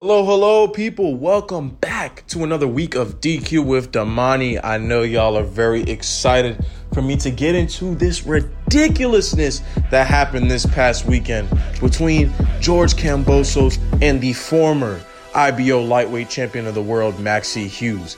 Hello, hello, people. Welcome back to another week of DQ with Damani. I know y'all are very excited for me to get into this ridiculousness that happened this past weekend between George Kambosos and the former IBO lightweight champion of the world, Maxi Hughes.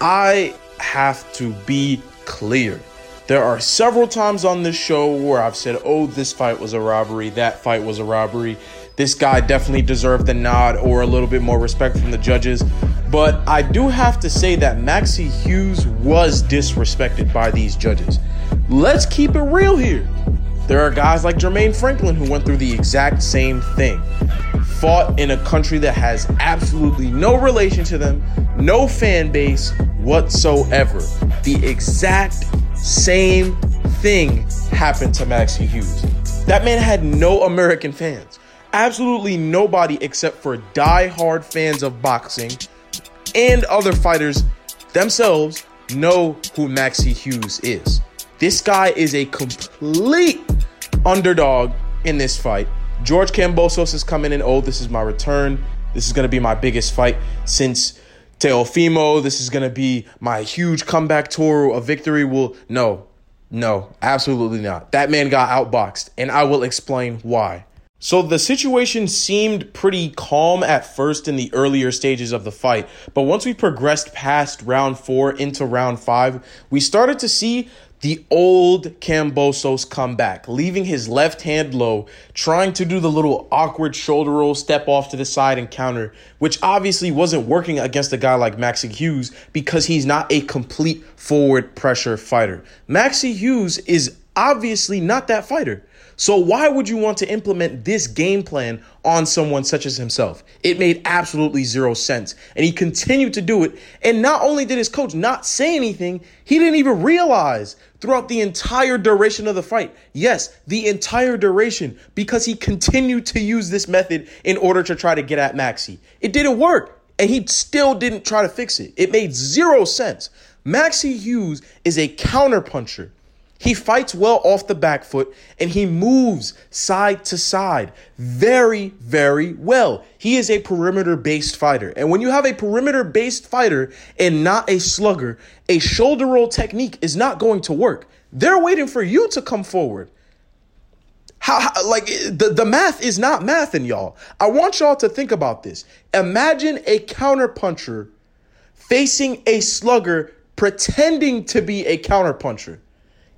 I have to be clear. There are several times on this show where I've said, oh, this fight was a robbery, that fight was a robbery this guy definitely deserved the nod or a little bit more respect from the judges. But I do have to say that Maxi Hughes was disrespected by these judges. Let's keep it real here. There are guys like Jermaine Franklin who went through the exact same thing. Fought in a country that has absolutely no relation to them, no fan base whatsoever. The exact same thing happened to Maxi Hughes. That man had no American fans absolutely nobody except for die-hard fans of boxing and other fighters themselves know who Maxi Hughes is. This guy is a complete underdog in this fight. George Kambosos is coming in. Oh, this is my return. This is going to be my biggest fight since Teofimo. This is going to be my huge comeback tour. A victory will. No, no, absolutely not. That man got outboxed, and I will explain why. So the situation seemed pretty calm at first in the earlier stages of the fight, but once we progressed past round four into round five, we started to see the old Kambosos come back, leaving his left hand low, trying to do the little awkward shoulder roll, step off to the side and counter, which obviously wasn't working against a guy like Maxi Hughes because he's not a complete forward pressure fighter. Maxi Hughes is obviously not that fighter. So why would you want to implement this game plan on someone such as himself? It made absolutely zero sense. And he continued to do it. And not only did his coach not say anything, he didn't even realize throughout the entire duration of the fight. Yes, the entire duration because he continued to use this method in order to try to get at Maxi. It didn't work. And he still didn't try to fix it. It made zero sense. Maxi Hughes is a counterpuncher. He fights well off the back foot and he moves side to side very, very well. He is a perimeter based fighter. And when you have a perimeter based fighter and not a slugger, a shoulder roll technique is not going to work. They're waiting for you to come forward. How, how, like the, the math is not math in y'all. I want y'all to think about this. Imagine a counterpuncher facing a slugger pretending to be a counterpuncher.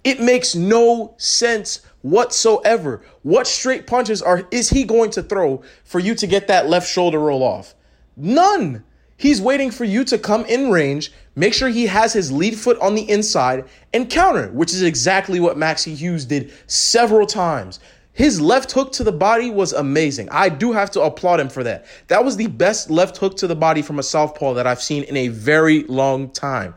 It makes no sense whatsoever. What straight punches are is he going to throw for you to get that left shoulder roll off? None. He's waiting for you to come in range, make sure he has his lead foot on the inside, and counter, which is exactly what Maxi Hughes did several times. His left hook to the body was amazing. I do have to applaud him for that. That was the best left hook to the body from a southpaw that I've seen in a very long time.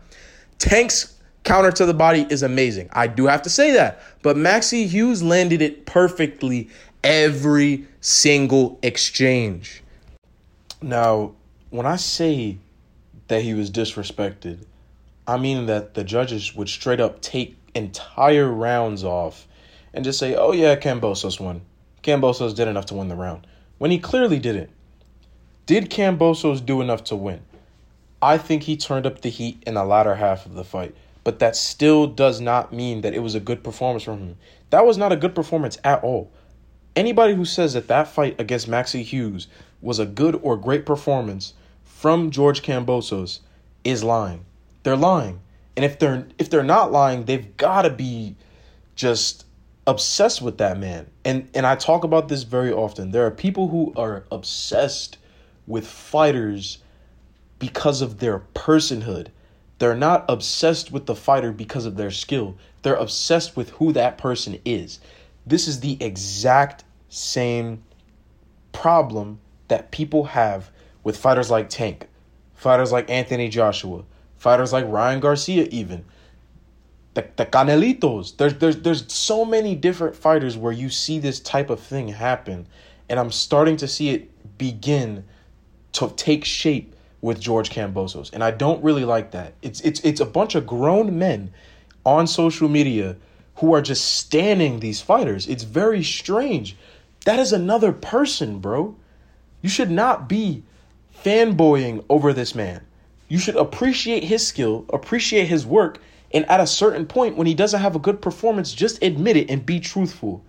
Tank's counter to the body is amazing. I do have to say that. But Maxi Hughes landed it perfectly every single exchange. Now, when I say that he was disrespected, I mean that the judges would straight up take entire rounds off and just say, oh, yeah, Kambosos won. Kambosos did enough to win the round. When he clearly didn't. Did Kambosos do enough to win? I think he turned up the heat in the latter half of the fight but that still does not mean that it was a good performance from him. That was not a good performance at all. Anybody who says that that fight against Maxi Hughes was a good or great performance from George Kambosos is lying. They're lying. And if they're if they're not lying, they've got to be just obsessed with that man. And and I talk about this very often. There are people who are obsessed with fighters because of their personhood they're not obsessed with the fighter because of their skill. They're obsessed with who that person is. This is the exact same problem that people have with fighters like Tank, fighters like Anthony Joshua, fighters like Ryan Garcia, even the, the Canelitos. There's there's there's so many different fighters where you see this type of thing happen, and I'm starting to see it begin to take shape with George Kambosos, and I don't really like that. It's it's it's a bunch of grown men on social media who are just standing these fighters. It's very strange. That is another person, bro. You should not be fanboying over this man. You should appreciate his skill, appreciate his work, and at a certain point, when he doesn't have a good performance, just admit it and be truthful.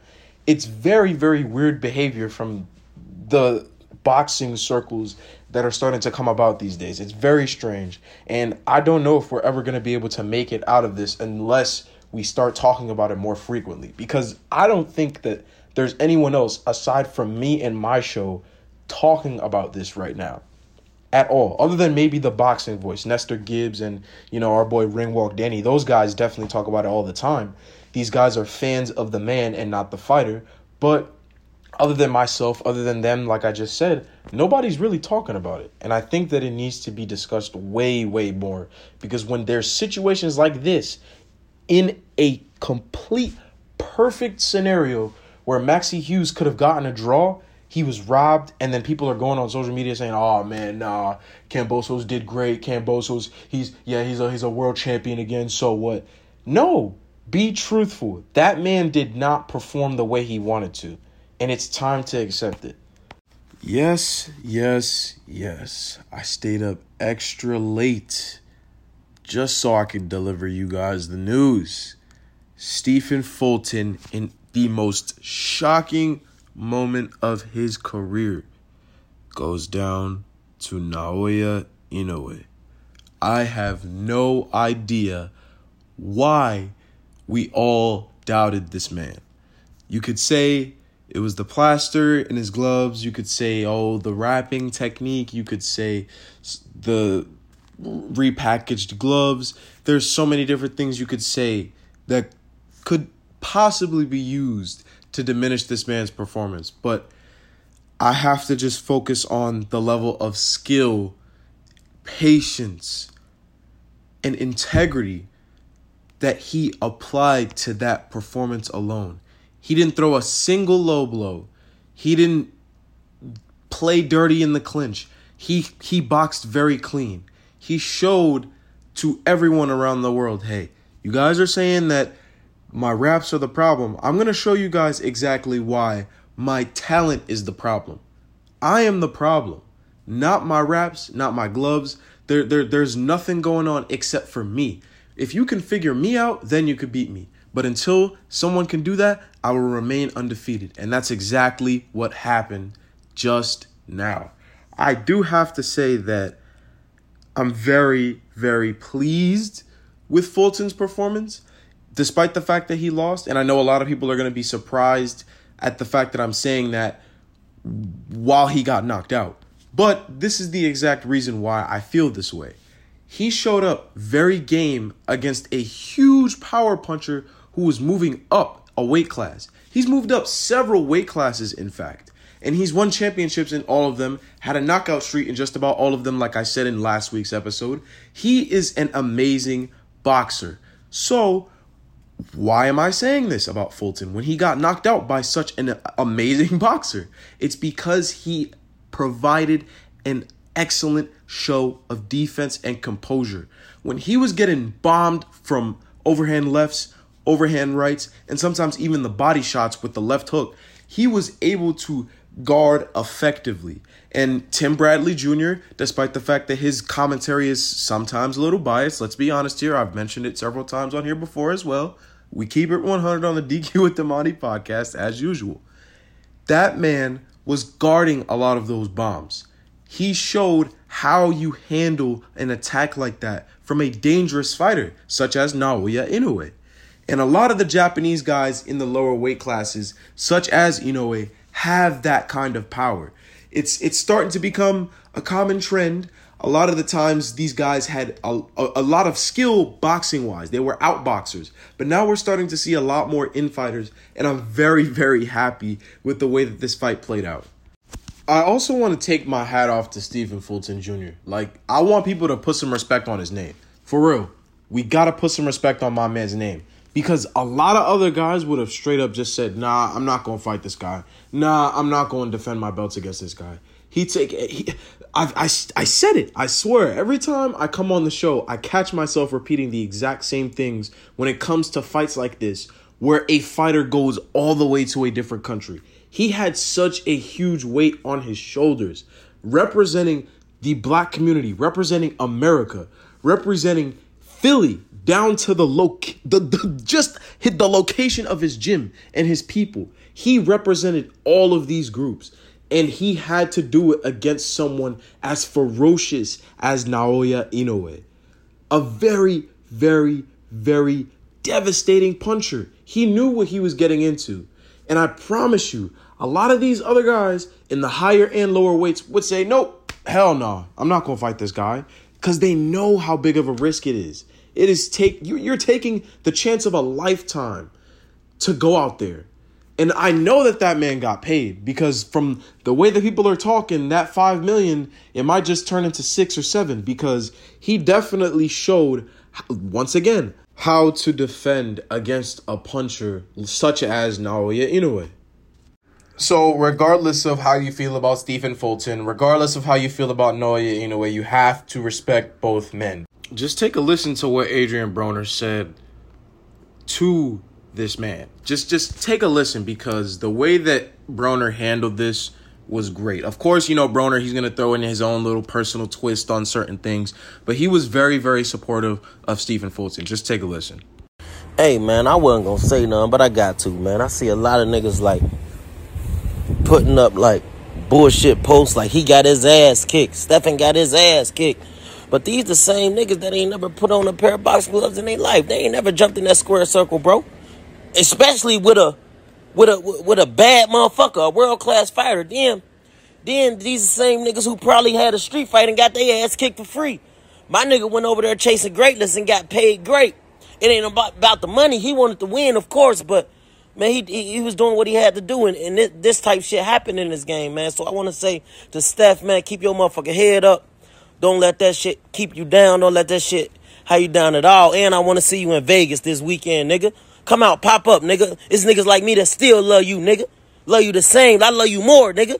It's very, very weird behavior from the boxing circles that are starting to come about these days. It's very strange. And I don't know if we're ever going to be able to make it out of this unless we start talking about it more frequently. Because I don't think that there's anyone else aside from me and my show talking about this right now at all, other than maybe the boxing voice, Nestor Gibbs and you know our boy Ringwalk Danny. Those guys definitely talk about it all the time. These guys are fans of the man and not the fighter. But other than myself, other than them, like I just said, nobody's really talking about it. And I think that it needs to be discussed way, way more because when there's situations like this, in a complete perfect scenario where Maxi Hughes could have gotten a draw he was robbed, and then people are going on social media saying, "Oh man, nah, Kambosos did great. Kambosos, he's yeah, he's a he's a world champion again. So what?" No, be truthful. That man did not perform the way he wanted to, and it's time to accept it. Yes, yes, yes. I stayed up extra late just so I could deliver you guys the news. Stephen Fulton in the most shocking moment of his career goes down to Naoya Inoue. I have no idea why we all doubted this man. You could say it was the plaster in his gloves. You could say, oh, the wrapping technique. You could say the repackaged gloves. There's so many different things you could say that could possibly be used to diminish this man's performance, but I have to just focus on the level of skill, patience, and integrity that he applied to that performance alone. He didn't throw a single low blow. He didn't play dirty in the clinch. He he boxed very clean. He showed to everyone around the world, "Hey, you guys are saying that my wraps are the problem. I'm going to show you guys exactly why my talent is the problem. I am the problem, not my wraps, not my gloves. There, there, there's nothing going on except for me. If you can figure me out, then you could beat me. But until someone can do that, I will remain undefeated. And that's exactly what happened just now. I do have to say that I'm very, very pleased with Fulton's performance despite the fact that he lost, and I know a lot of people are going to be surprised at the fact that I'm saying that while he got knocked out. But this is the exact reason why I feel this way. He showed up very game against a huge power puncher who was moving up a weight class. He's moved up several weight classes, in fact. And he's won championships in all of them, had a knockout streak in just about all of them, like I said in last week's episode. He is an amazing boxer. So, why am I saying this about Fulton when he got knocked out by such an amazing boxer? It's because he provided an excellent show of defense and composure. When he was getting bombed from overhand lefts, overhand rights, and sometimes even the body shots with the left hook, he was able to guard effectively. And Tim Bradley Jr., despite the fact that his commentary is sometimes a little biased, let's be honest here, I've mentioned it several times on here before as well. We keep it 100 on the DQ with the Damani podcast as usual. That man was guarding a lot of those bombs. He showed how you handle an attack like that from a dangerous fighter such as Naoya Inoue. And a lot of the Japanese guys in the lower weight classes, such as Inoue, have that kind of power. It's it's starting to become a common trend a lot of the times these guys had a, a, a, lot of skill boxing wise. They were outboxers. But now we're starting to see a lot more infighters, and I'm very, very happy with the way that this fight played out. I also want to take my hat off to Stephen Fulton Jr. Like, I want people to put some respect on his name. For real. We got to put some respect on my man's name. Because a lot of other guys would have straight up just said, nah, I'm not going to fight this guy. Nah, I'm not going to defend my belts against this guy. He take he, I, I, I said it. I swear. Every time I come on the show, I catch myself repeating the exact same things when it comes to fights like this, where a fighter goes all the way to a different country. He had such a huge weight on his shoulders, representing the black community, representing America, representing Philly down to the loc the, the just hit the location of his gym and his people. He represented all of these groups and he had to do it against someone as ferocious as Naoya Inoue. A very very very devastating puncher. He knew what he was getting into. And I promise you, a lot of these other guys in the higher and lower weights would say, nope, hell no, I'm not going to fight this guy because they know how big of a risk it is. It is take you're taking the chance of a lifetime to go out there. And I know that that man got paid because from the way that people are talking, that 5 million, it might just turn into 6 or 7 because he definitely showed once again how to defend against a puncher such as Naoya Inoue. So, regardless of how you feel about Stephen Fulton, regardless of how you feel about Naoya Inoue, you have to respect both men. Just take a listen to what Adrian Broner said to this man. Just just take a listen because the way that Broner handled this was great. Of course, you know, Broner, he's going to throw in his own little personal twist on certain things, but he was very, very supportive of Stephen Fulton. Just take a listen. Hey, man, I wasn't going to say nothing, but I got to, man. I see a lot of niggas like putting up like bullshit posts like he got his ass kicked. Stephen got his ass kicked. But these the same niggas that ain't never put on a pair of boxing gloves in their life. They ain't never jumped in that square circle, bro. Especially with a with a with a bad motherfucker, a world class fighter. Then, then these the same niggas who probably had a street fight and got their ass kicked for free. My nigga went over there chasing greatness and got paid great. It ain't about, about the money. He wanted to win, of course, but man, he, he, was doing what he had to do, and, and this, this type shit happened in this game, man. So I want to say to Steph, man, keep your motherfucking head up. Don't let that shit keep you down. Don't let that shit how you down at all. And I want to see you in Vegas this weekend, nigga. Come out, pop up, nigga. It's niggas like me that still love you, nigga. Love you the same. I love you more, nigga.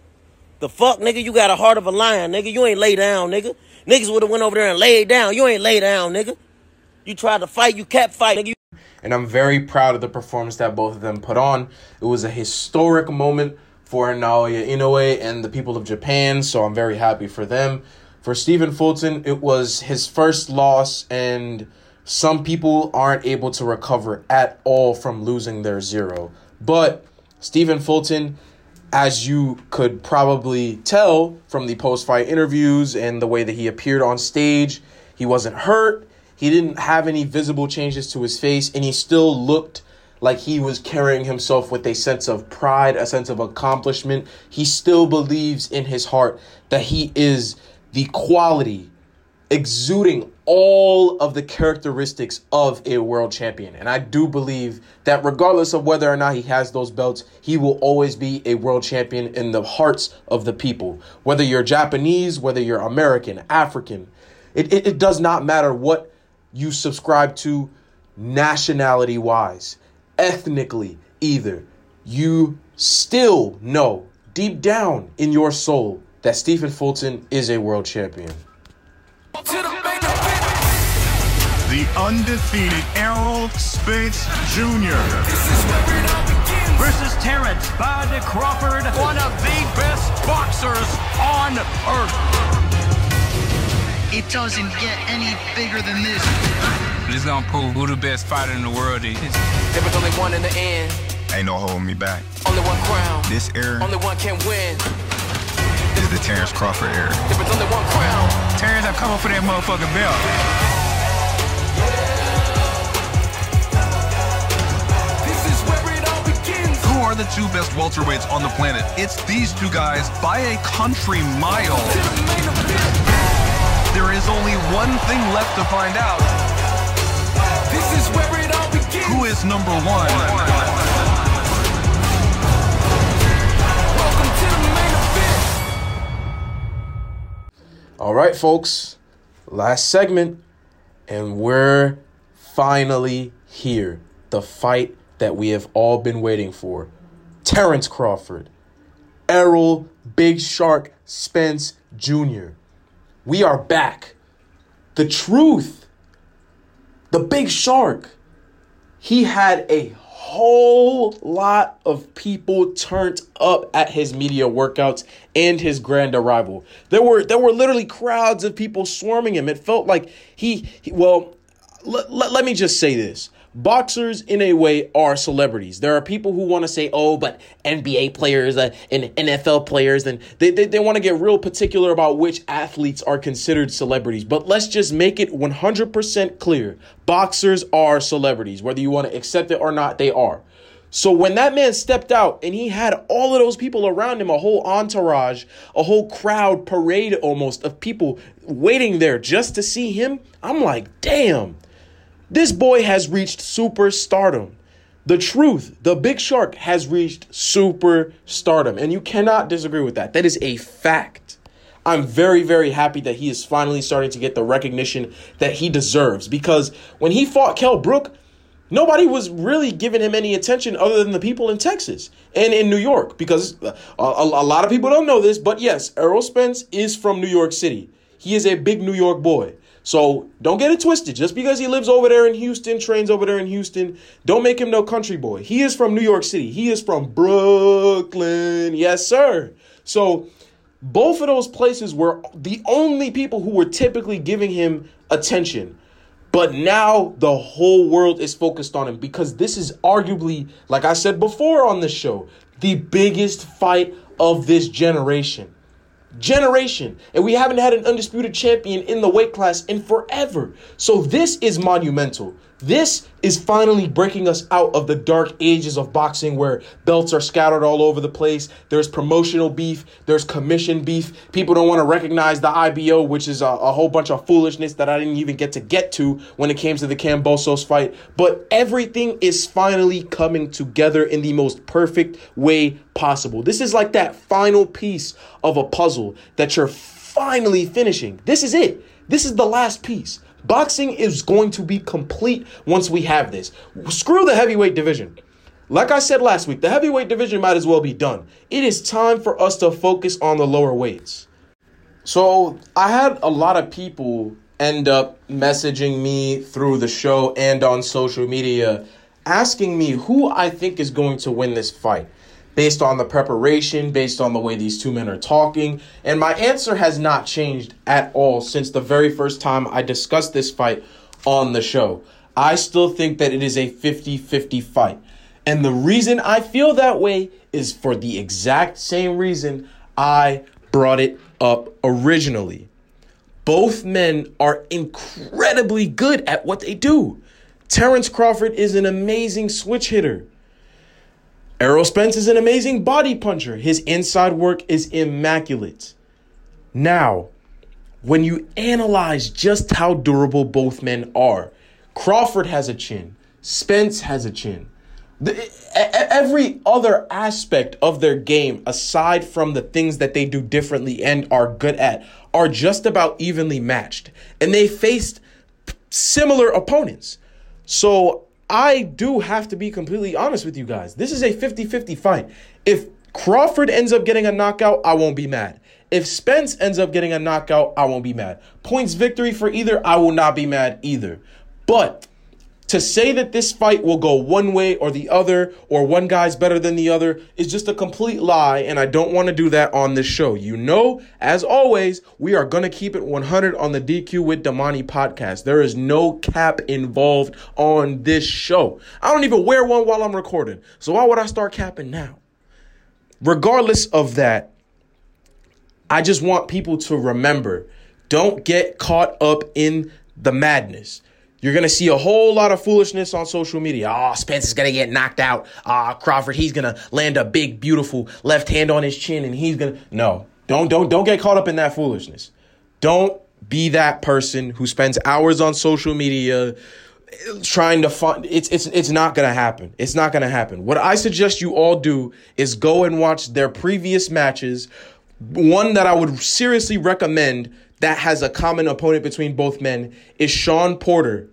The fuck, nigga? You got a heart of a lion, nigga. You ain't lay down, nigga. Niggas would have went over there and laid down. You ain't lay down, nigga. You tried to fight, you kept fighting, nigga. And I'm very proud of the performance that both of them put on. It was a historic moment for Naoya Inoue and the people of Japan, so I'm very happy for them. For Stephen Fulton, it was his first loss and some people aren't able to recover at all from losing their zero. But Stephen Fulton, as you could probably tell from the post fight interviews and the way that he appeared on stage, he wasn't hurt. He didn't have any visible changes to his face, and he still looked like he was carrying himself with a sense of pride, a sense of accomplishment. He still believes in his heart that he is the quality exuding all of the characteristics of a world champion. And I do believe that regardless of whether or not he has those belts, he will always be a world champion in the hearts of the people. Whether you're Japanese, whether you're American, African, it, it, it does not matter what you subscribe to nationality wise, ethnically, either. You still know deep down in your soul that Stephen Fulton is a world champion. The undefeated Errol Spence Jr. versus Terrence Bud Crawford, one of the best boxers on earth. It doesn't get any bigger than this. This gonna prove who the best fighter in the world is. There was only one in the end. Ain't no holding me back. Only one crown. This era Only one can win. The Terrence Crawford era. There was only one crown. Terrence, I'm coming for that motherfucking belt. This is where it all begins. Who are the two best welterweights on the planet? It's these two guys by a country mile. To the main event. There is only one thing left to find out. This is where it all begins. Who is number one? All right, folks, last segment, and we're finally here. The fight that we have all been waiting for Terrence Crawford, Errol Big Shark Spence Jr. We are back. The truth, the Big Shark, he had a whole lot of people turned up at his media workouts and his grand arrival. There were there were literally crowds of people swarming him. It felt like he, he well, let, let, let me just say this. Boxers, in a way, are celebrities. There are people who want to say, oh, but NBA players uh, and NFL players, and they, they, they want to get real particular about which athletes are considered celebrities. But let's just make it 100% clear boxers are celebrities. Whether you want to accept it or not, they are. So when that man stepped out and he had all of those people around him, a whole entourage, a whole crowd parade almost of people waiting there just to see him, I'm like, damn. This boy has reached superstardom. The truth, the big shark has reached superstardom, and you cannot disagree with that. That is a fact. I'm very, very happy that he is finally starting to get the recognition that he deserves because when he fought Kell Brook, nobody was really giving him any attention other than the people in Texas and in New York because a, a, a lot of people don't know this, but yes, Errol Spence is from New York City. He is a big New York boy. So don't get it twisted. Just because he lives over there in Houston, trains over there in Houston, don't make him no country boy. He is from New York City. He is from Brooklyn. Yes, sir. So both of those places were the only people who were typically giving him attention. But now the whole world is focused on him because this is arguably, like I said before on this show, the biggest fight of this generation generation. And we haven't had an undisputed champion in the weight class in forever. So this is monumental. This is finally breaking us out of the dark ages of boxing where belts are scattered all over the place. There's promotional beef, there's commission beef. People don't want to recognize the IBO, which is a, a, whole bunch of foolishness that I didn't even get to get to when it came to the Kambosos fight. But everything is finally coming together in the most perfect way possible. This is like that final piece of a puzzle that you're finally finishing. This is it. This is the last piece. Boxing is going to be complete once we have this. Screw the heavyweight division. Like I said last week, the heavyweight division might as well be done. It is time for us to focus on the lower weights. So, I had a lot of people end up messaging me through the show and on social media asking me who I think is going to win this fight based on the preparation, based on the way these two men are talking. And my answer has not changed at all since the very first time I discussed this fight on the show. I still think that it is a 50 50 fight. And the reason I feel that way is for the exact same reason I brought it up originally. Both men are incredibly good at what they do. Terrence Crawford is an amazing switch hitter. Errol Spence is an amazing body puncher. His inside work is immaculate. Now, when you analyze just how durable both men are, Crawford has a chin, Spence has a chin. The, every other aspect of their game, aside from the things that they do differently and are good at, are just about evenly matched. And they faced similar opponents. So I do have to be completely honest with you guys. This is a 50 50 fight. If Crawford ends up getting a knockout, I won't be mad. If Spence ends up getting a knockout, I won't be mad. Points victory for either, I will not be mad either. But to say that this fight will go one way or the other, or one guy's better than the other, is just a complete lie, and I don't want to do that on this show. You know, as always, we are going to keep it 100 on the DQ with Damani podcast. There is no cap involved on this show. I don't even wear one while I'm recording, so why would I start capping now? Regardless of that, I just want people to remember don't get caught up in the madness. You're going to see a whole lot of foolishness on social media. Oh, Spence is going to get knocked out. Ah, oh, Crawford, he's going to land a big, beautiful left hand on his chin and he's going to No. Don't don't don't get caught up in that foolishness. Don't be that person who spends hours on social media trying to find it's it's it's not going to happen. It's not going to happen. What I suggest you all do is go and watch their previous matches. One that I would seriously recommend that has a common opponent between both men is Sean Porter.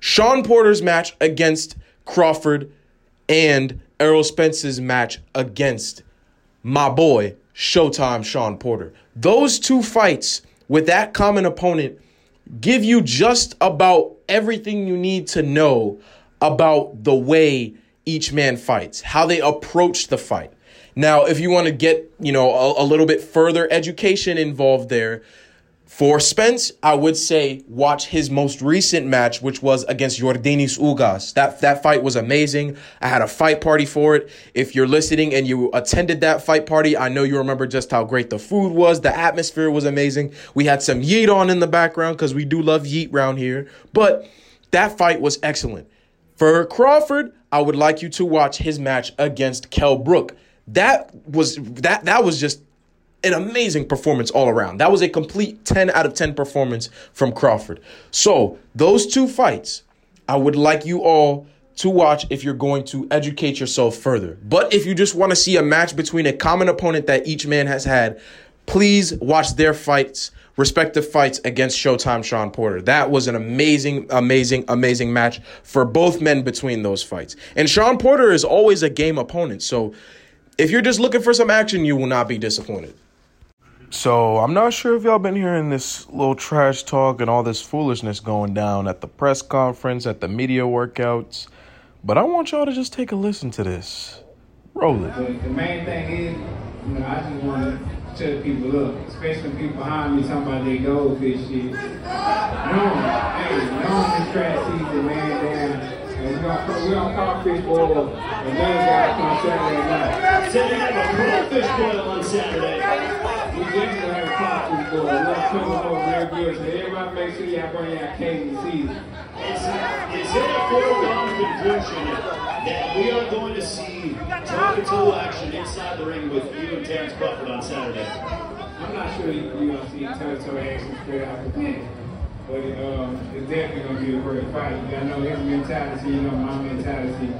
Sean Porter's match against Crawford and Errol Spence's match against my boy, Showtime Sean Porter. Those two fights with that common opponent give you just about everything you need to know about the way each man fights, how they approach the fight. Now, if you want to get, you know, a, a little bit further education involved there, for Spence, I would say watch his most recent match, which was against Yordenis Ugas. That that fight was amazing. I had a fight party for it. If you're listening and you attended that fight party, I know you remember just how great the food was. The atmosphere was amazing. We had some yeet on in the background because we do love yeet round here. But that fight was excellent. For Crawford, I would like you to watch his match against Kell Brook. That was that that was just an amazing performance all around. That was a complete 10 out of 10 performance from Crawford. So, those two fights, I would like you all to watch if you're going to educate yourself further. But if you just want to see a match between a common opponent that each man has had, please watch their fights, respective fights against Showtime Sean Porter. That was an amazing, amazing, amazing match for both men between those fights. And Sean Porter is always a game opponent. So, if you're just looking for some action, you will not be disappointed. So I'm not sure if y'all been hearing this little trash talk and all this foolishness going down at the press conference, at the media workouts, but I want y'all to just take a listen to this. Roll it. The main thing is, you know, I just want to tell people, look, especially people behind me talking about their goldfish shit. No, hey, no, this trash season, man, damn. And we don't, we don't call fish boil. Another guy come Saturday night. Said they have a crawfish boil on Saturday. Definitely have a come over real good. So everybody make sure y'all bring y'all cake and season. It's, is it a foregone conclusion that we are going to see toe-to-toe action inside the ring with you and Terrence Crawford on Saturday? I'm not sure you're going to see toe-to-toe action straight out the gate. But um, it's definitely going to be a great fight. To know his mentality, you know my mentality.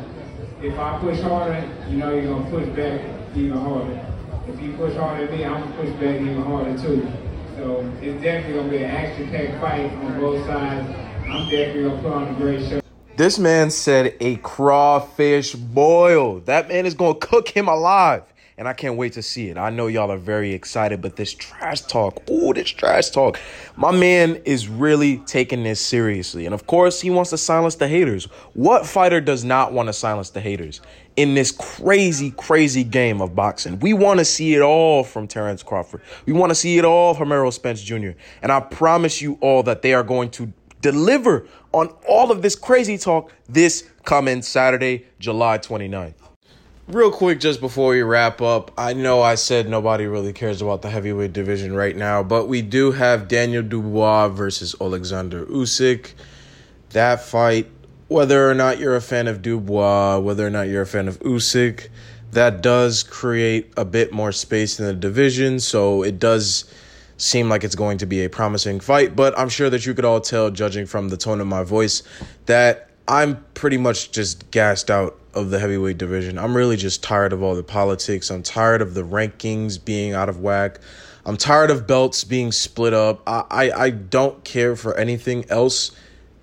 If I push harder, you know you're going to push back even harder. If you push harder than me, I'm to push back even harder too. So it's definitely to be an action-packed fight on both sides. I'm definitely to put on a great show. This man said a crawfish boil. That man is going to cook him alive. And I can't wait to see it. I know y'all are very excited, but this trash talk, ooh, this trash talk. My man is really taking this seriously. And of course, he wants to silence the haters. What fighter does not want to silence the haters in this crazy, crazy game of boxing? We want to see it all from Terrence Crawford. We want to see it all from Errol Spence Jr. And I promise you all that they are going to deliver on all of this crazy talk this coming Saturday, July 29th. Real quick, just before we wrap up, I know I said nobody really cares about the heavyweight division right now, but we do have Daniel Dubois versus Alexander Usyk. That fight, whether or not you're a fan of Dubois, whether or not you're a fan of Usyk, that does create a bit more space in the division, so it does seem like it's going to be a promising fight, but I'm sure that you could all tell, judging from the tone of my voice, that I'm pretty much just gassed out of the heavyweight division. I'm really just tired of all the politics. I'm tired of the rankings being out of whack. I'm tired of belts being split up. I, I, I don't care for anything else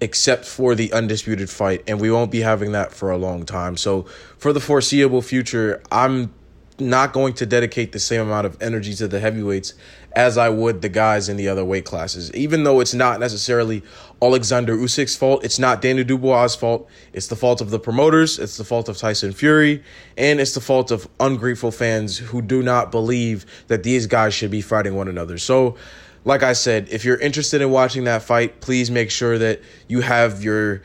except for the undisputed fight, and we won't be having that for a long time. So, for the foreseeable future, I'm not going to dedicate the same amount of energy to the heavyweights as I would the guys in the other weight classes. Even though it's not necessarily Alexander Usyk's fault, it's not Daniel Dubois' fault. It's the fault of the promoters, it's the fault of Tyson Fury, and it's the fault of ungrateful fans who do not believe that these guys should be fighting one another. So, like I said, if you're interested in watching that fight, please make sure that you have your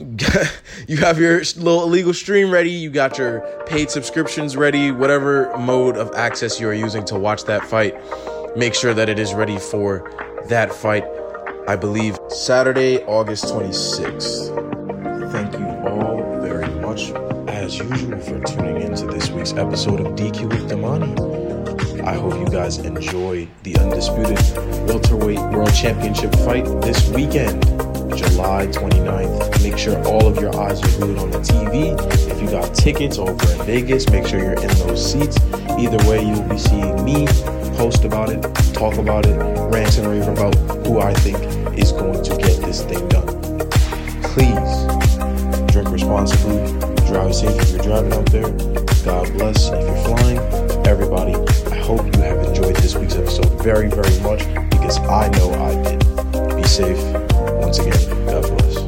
you have your little illegal stream ready, you got your paid subscriptions ready, whatever mode of access you are using to watch that fight, make sure that it is ready for that fight. I believe Saturday, August 26th. Thank you all very much, as usual, for tuning in to this week's episode of DQ with Damani. I hope you guys enjoy the undisputed welterweight world championship fight this weekend. July 29th. Make sure all of your eyes are glued on the TV. If you got tickets over in Vegas, make sure you're in those seats. Either way, you'll be seeing me post about it, talk about it, rant and rave about who I think is going to get this thing done. Please drink responsibly, drive safe if you're driving out there. God bless if you're flying. Everybody, hope you have enjoyed this week's episode very, very much because I know I did. Be safe. Once again, God bless.